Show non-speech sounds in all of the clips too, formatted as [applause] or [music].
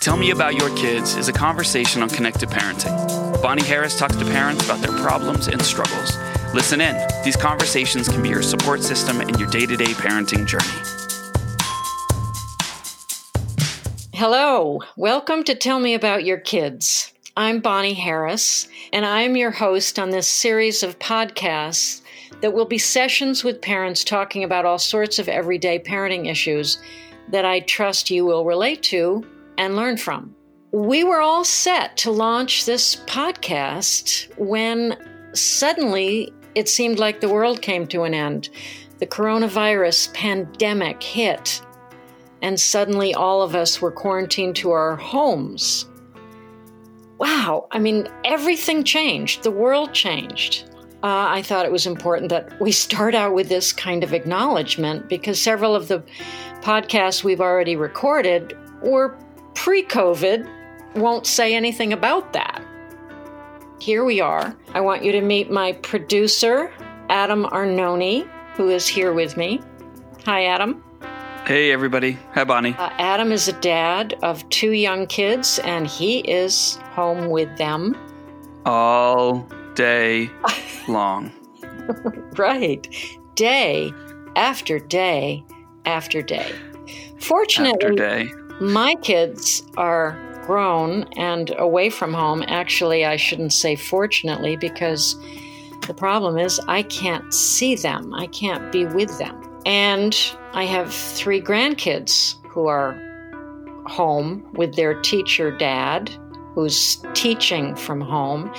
Tell Me About Your Kids is a conversation on connected parenting. Bonnie Harris talks to parents about their problems and struggles. Listen in. These conversations can be your support system in your day to day parenting journey. Hello, welcome to Tell Me About Your Kids. I'm Bonnie Harris, and I'm your host on this series of podcasts that will be sessions with parents talking about all sorts of everyday parenting issues that I trust you will relate to and learn from. We were all set to launch this podcast when suddenly it seemed like the world came to an end. The coronavirus pandemic hit, and suddenly all of us were quarantined to our homes. Wow, I mean, everything changed. The world changed. Uh, I thought it was important that we [laughs] start out with this kind of acknowledgement because several of the podcasts we've already recorded were pre COVID won't say anything about that. Here we are. I want you to meet my producer, Adam Arnone, who is here with me. Hi, Adam. Hey, everybody. Hi, Bonnie. Uh, Adam is a dad of two young kids, and he is home with them all day [laughs] long. right. Day after day after day. Fortunately, after day my kids are grown and away from home. Actually, I shouldn't say fortunately, because the problem is I can't see them, I can't be with them. And I have three grandkids who are home with their teacher dad, who's teaching from home.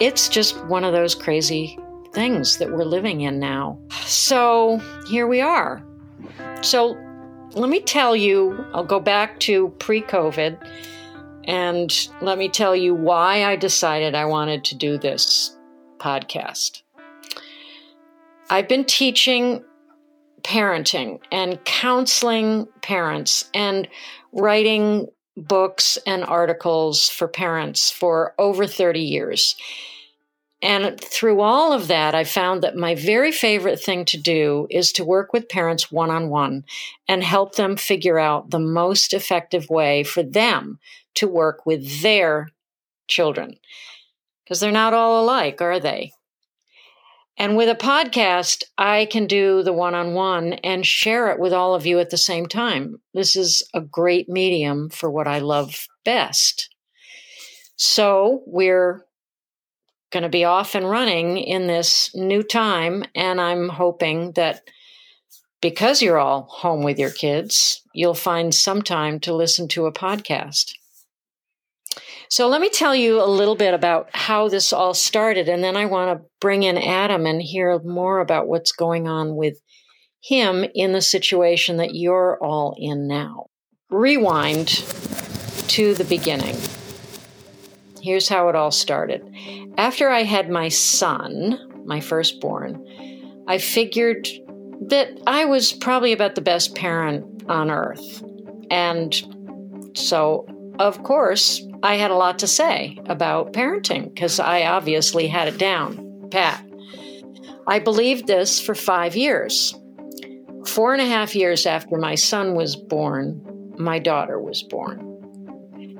It's just one of those crazy things that we're living in now. So here we are. So let me tell you, I'll go back to pre COVID and let me tell you why I decided I wanted to do this podcast. I've been teaching parenting and counseling parents and writing books and articles for parents for over 30 years. And through all of that, I found that my very favorite thing to do is to work with parents one on one and help them figure out the most effective way for them to work with their children. Because they're not all alike, are they? And with a podcast, I can do the one on one and share it with all of you at the same time. This is a great medium for what I love best. So we're going to be off and running in this new time. And I'm hoping that because you're all home with your kids, you'll find some time to listen to a podcast. So let me tell you a little bit about how this all started, and then I want to bring in Adam and hear more about what's going on with him in the situation that you're all in now. Rewind to the beginning. Here's how it all started. After I had my son, my firstborn, I figured that I was probably about the best parent on earth. And so, of course, I had a lot to say about parenting because I obviously had it down pat. I believed this for five years. Four and a half years after my son was born, my daughter was born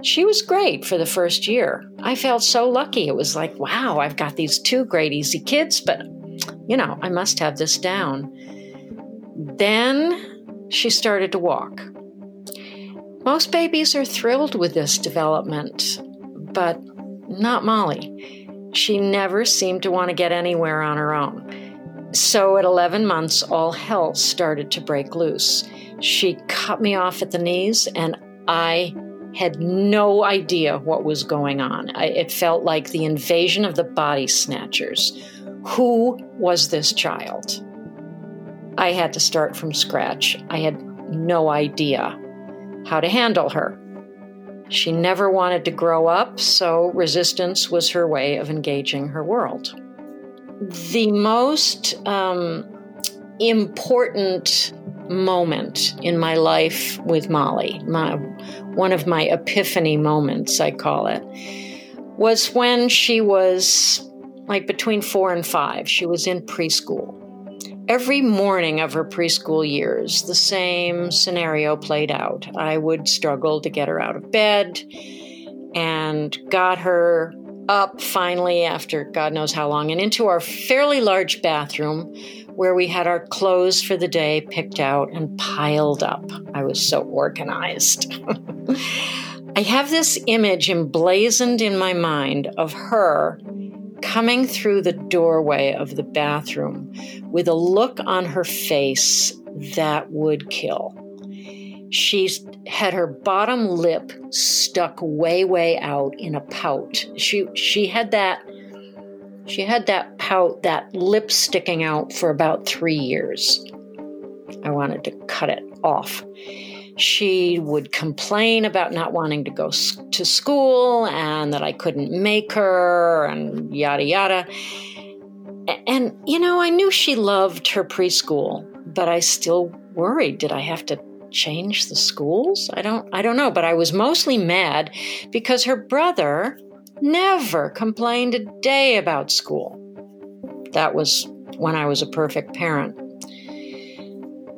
she was great for the first year. I felt so lucky. It was like, wow, I've got these two great, easy kids, but you know, I must have this down. Then she started to walk. Most babies are thrilled with this development, but not Molly. She never seemed to want to get anywhere on her own. So at 11 months, all hell started to break loose. She cut me off at the knees, and I had no idea what was going on. I, it felt like the invasion of the body snatchers. Who was this child? I had to start from scratch. I had no idea how to handle her. She never wanted to grow up, so resistance was her way of engaging her world. The most um, important moment in my life with Molly, my, one of my epiphany moments, I call it, was when she was like between four and five. She was in preschool. every morning of her preschool years, the same scenario played out. I would struggle to get her out of bed and got her up finally after God knows how long and into our fairly large bathroom where we had our clothes for the day picked out and piled up. I was so organized. [laughs] I have this image emblazoned in my mind of her coming through the doorway of the bathroom with a look on her face that would kill. She had her bottom lip stuck way, way out in a pout. She she had that she had that pout, that lip sticking out for about three years. I wanted to cut it off. She would complain about not wanting to go to school and that I couldn't make her and yada yada. And, you know, I knew she loved her preschool, but I still worried did I have to change the schools? I don't I don't know, but I was mostly mad because her brother never complained a day about school. That was when I was a perfect parent.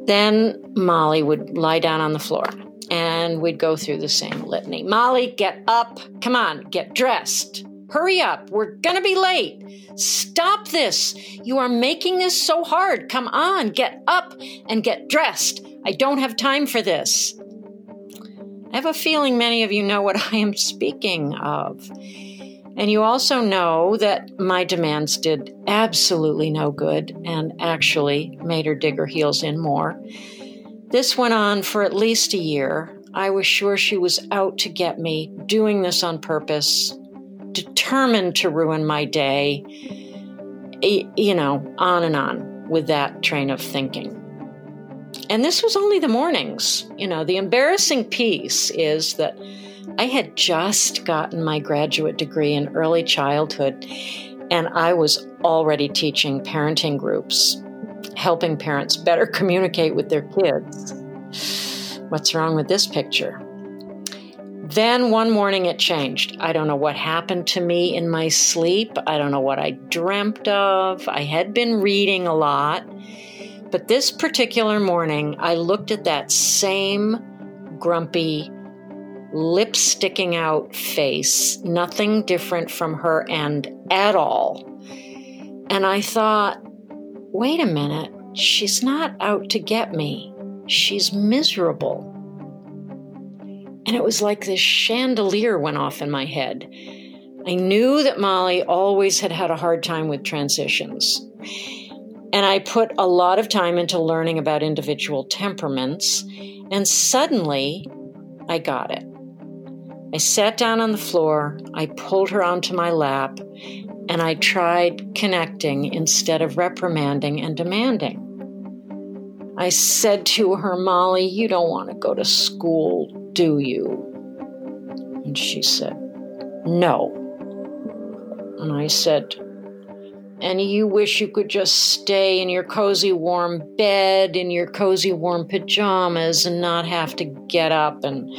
Then Molly would lie down on the floor and we'd go through the same litany. Molly, get up. Come on, get dressed. Hurry up. We're going to be late. Stop this. You are making this so hard. Come on, get up and get dressed. I don't have time for this. I have a feeling many of you know what I am speaking of. And you also know that my demands did absolutely no good and actually made her dig her heels in more. This went on for at least a year. I was sure she was out to get me, doing this on purpose, determined to ruin my day. You know, on and on with that train of thinking. And this was only the mornings. You know, the embarrassing piece is that I had just gotten my graduate degree in early childhood, and I was already teaching parenting groups, helping parents better [laughs] communicate with their kids. What's wrong with this picture? Then one morning it changed. I don't know what happened to me in my sleep. I don't know what I dreamt of. I had been reading a lot. But this particular morning, I looked at that same grumpy, lip sticking out face, nothing different from her end at all. And I thought, wait a minute, she's not out to get me. She's miserable. And it was like this chandelier went off in my head. I knew that Molly always had had a hard time with transitions. And I put a lot of time into learning about individual temperaments, and suddenly I got it. I sat down on the floor, I pulled her onto my lap, and I tried connecting instead of reprimanding and demanding. I said to her, Molly, you don't want to go to school, do you? And she said, No. And I said, and you wish you could just stay in your cozy warm bed, in your cozy warm pajamas, and not have to get up and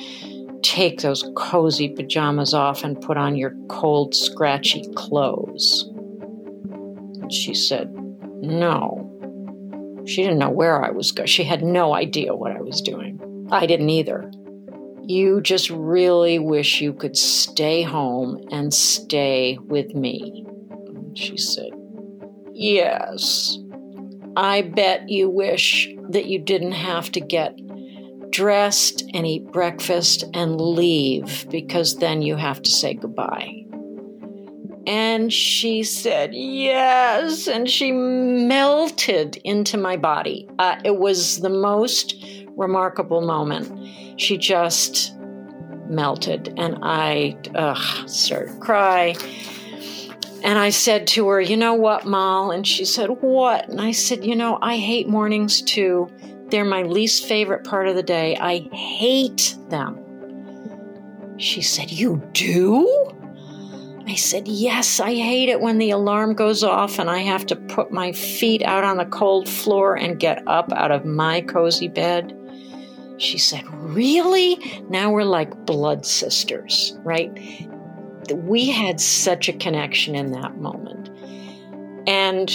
take those cozy pajamas off and put on your cold, scratchy clothes. And she said, No. She didn't know where I was going. She had no idea what I was doing. I didn't either. You just really wish you could stay home and stay with me. She said, Yes. I bet you wish that you didn't have to get dressed and eat breakfast and leave because then you have to say goodbye. And she said, Yes. And she melted into my body. Uh, it was the most remarkable moment. She just melted. And I ugh, started to cry. And I said to her, You know what, Moll? And she said, What? And I said, You know, I hate mornings too. They're my least favorite part of the day. I hate them. She said, You do? I said, Yes, I hate it when the alarm goes off and I have to put my feet out on the cold floor and get up out of my cozy bed. She said, Really? Now we're like blood sisters, right? We had such a connection in that moment. And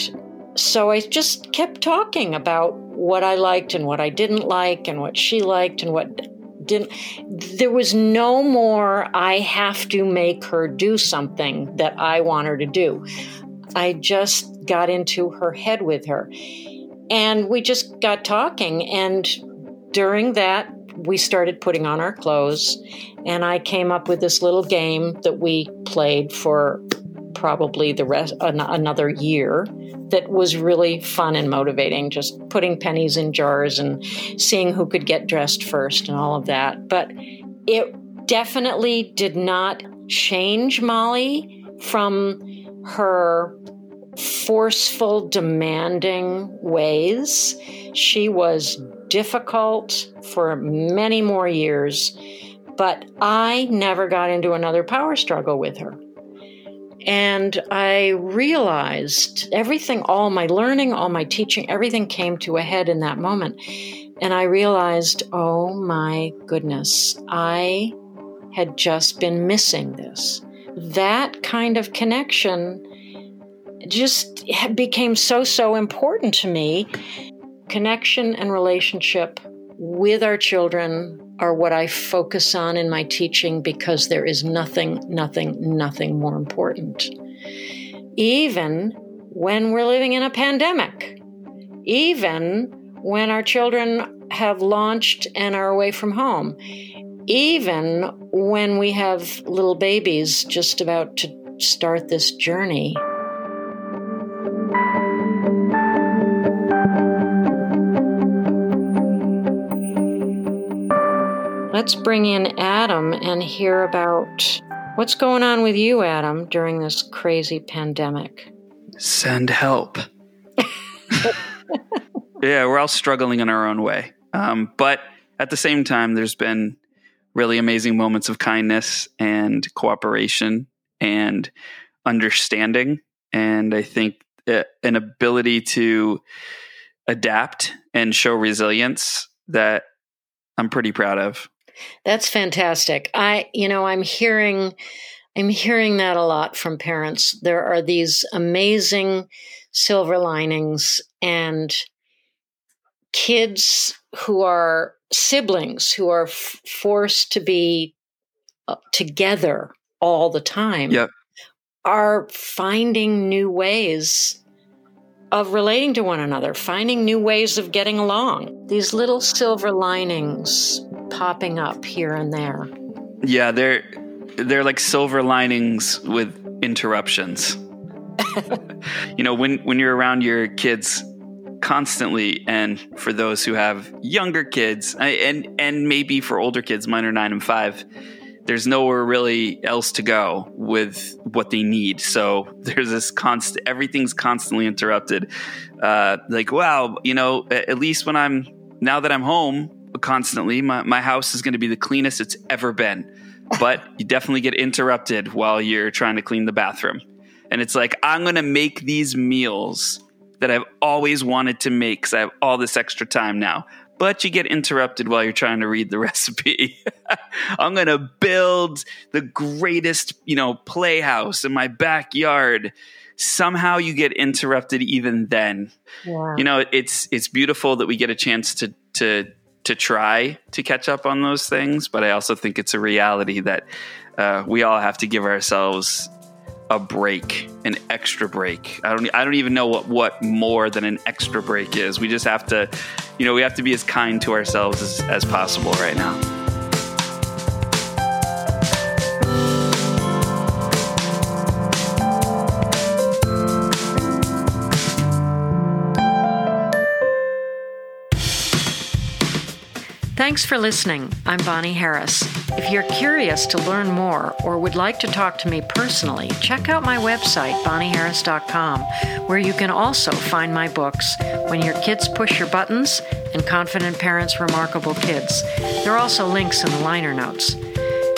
so I just kept talking about what I liked and what I didn't like and what she liked and what didn't there was no more I have to make her do something that I want her to do. I just got into her head with her. And we just got talking and during that we started putting on our clothes and I came up with this little game that we played for probably the rest another year that was really fun and motivating just putting pennies in jars and seeing who could get dressed first and all of that. But it definitely did not change Molly from her forceful demanding ways she was difficult for many more years but I never got into another power struggle with her and I realized everything, all my learning, all my teaching, everything came to a head in that moment. And I realized, oh my goodness, I had just been missing this. That kind of connection just became so, so important to me. Connection and relationship with our children are what I focus on in my teaching because there is nothing, nothing, nothing more important. Even when we're living in a pandemic, even when our children have launched and are away from home, even when we have little babies just about to start this journey. Let's bring in Adam and hear about what's going on with you, Adam, during this crazy pandemic. Send help. yeah, we're all struggling in our own way. Um, but at the same time, there's been really amazing moments of kindness and cooperation and understanding. And I think uh, an ability to adapt and show resilience that I'm pretty proud of. That's fantastic. I, you know, I'm hearing, I'm hearing that a lot from parents. There are these amazing silver linings and kids who are siblings who are f- forced to be uh, together all the time yep. are finding new ways of relating to one another, finding new ways of getting along. These little silver linings popping up here and there. Yeah, they're they're like silver linings with interruptions. [laughs] you know, when when you're around your kids constantly and for those who have younger kids and and maybe for older kids mine are 9 and 5 there's nowhere really else to go with what they need. So [laughs] there's this constant, everything's constantly interrupted. Uh, like, wow, you know, at least when I'm, now that I'm home constantly, my, my house is going to be the cleanest it's ever been. But you definitely get interrupted while you're trying to clean the bathroom. And it's like, I'm going to make these meals that I've always wanted to make because I have all this extra time now but you get interrupted while you're trying to read the [laughs] recipe. I'm going to build the greatest, you know, playhouse in my backyard. Somehow you get interrupted even then. You know, it's it's beautiful that we get a chance to to to try to catch up on those things, but I also think it's a reality that uh, we all have to give ourselves a break, an extra break. I don't I don't even know what what more than an extra break is. We just have to, you know, we have to be as kind to ourselves as, as possible right now. Thanks for listening. I'm Bonnie Harris. If you're curious to learn more or would like to talk to me personally, check out my website, bonnieharris.com, where you can also find my books, When Your Kids Push Your Buttons and Confident Parents, Remarkable Kids. There are also links in the liner notes.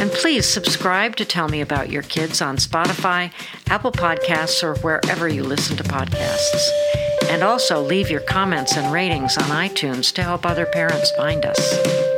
And please subscribe to tell me about your kids on Spotify, Apple Podcasts, or wherever you listen to podcasts. And also leave your comments and ratings on iTunes to help other parents find us.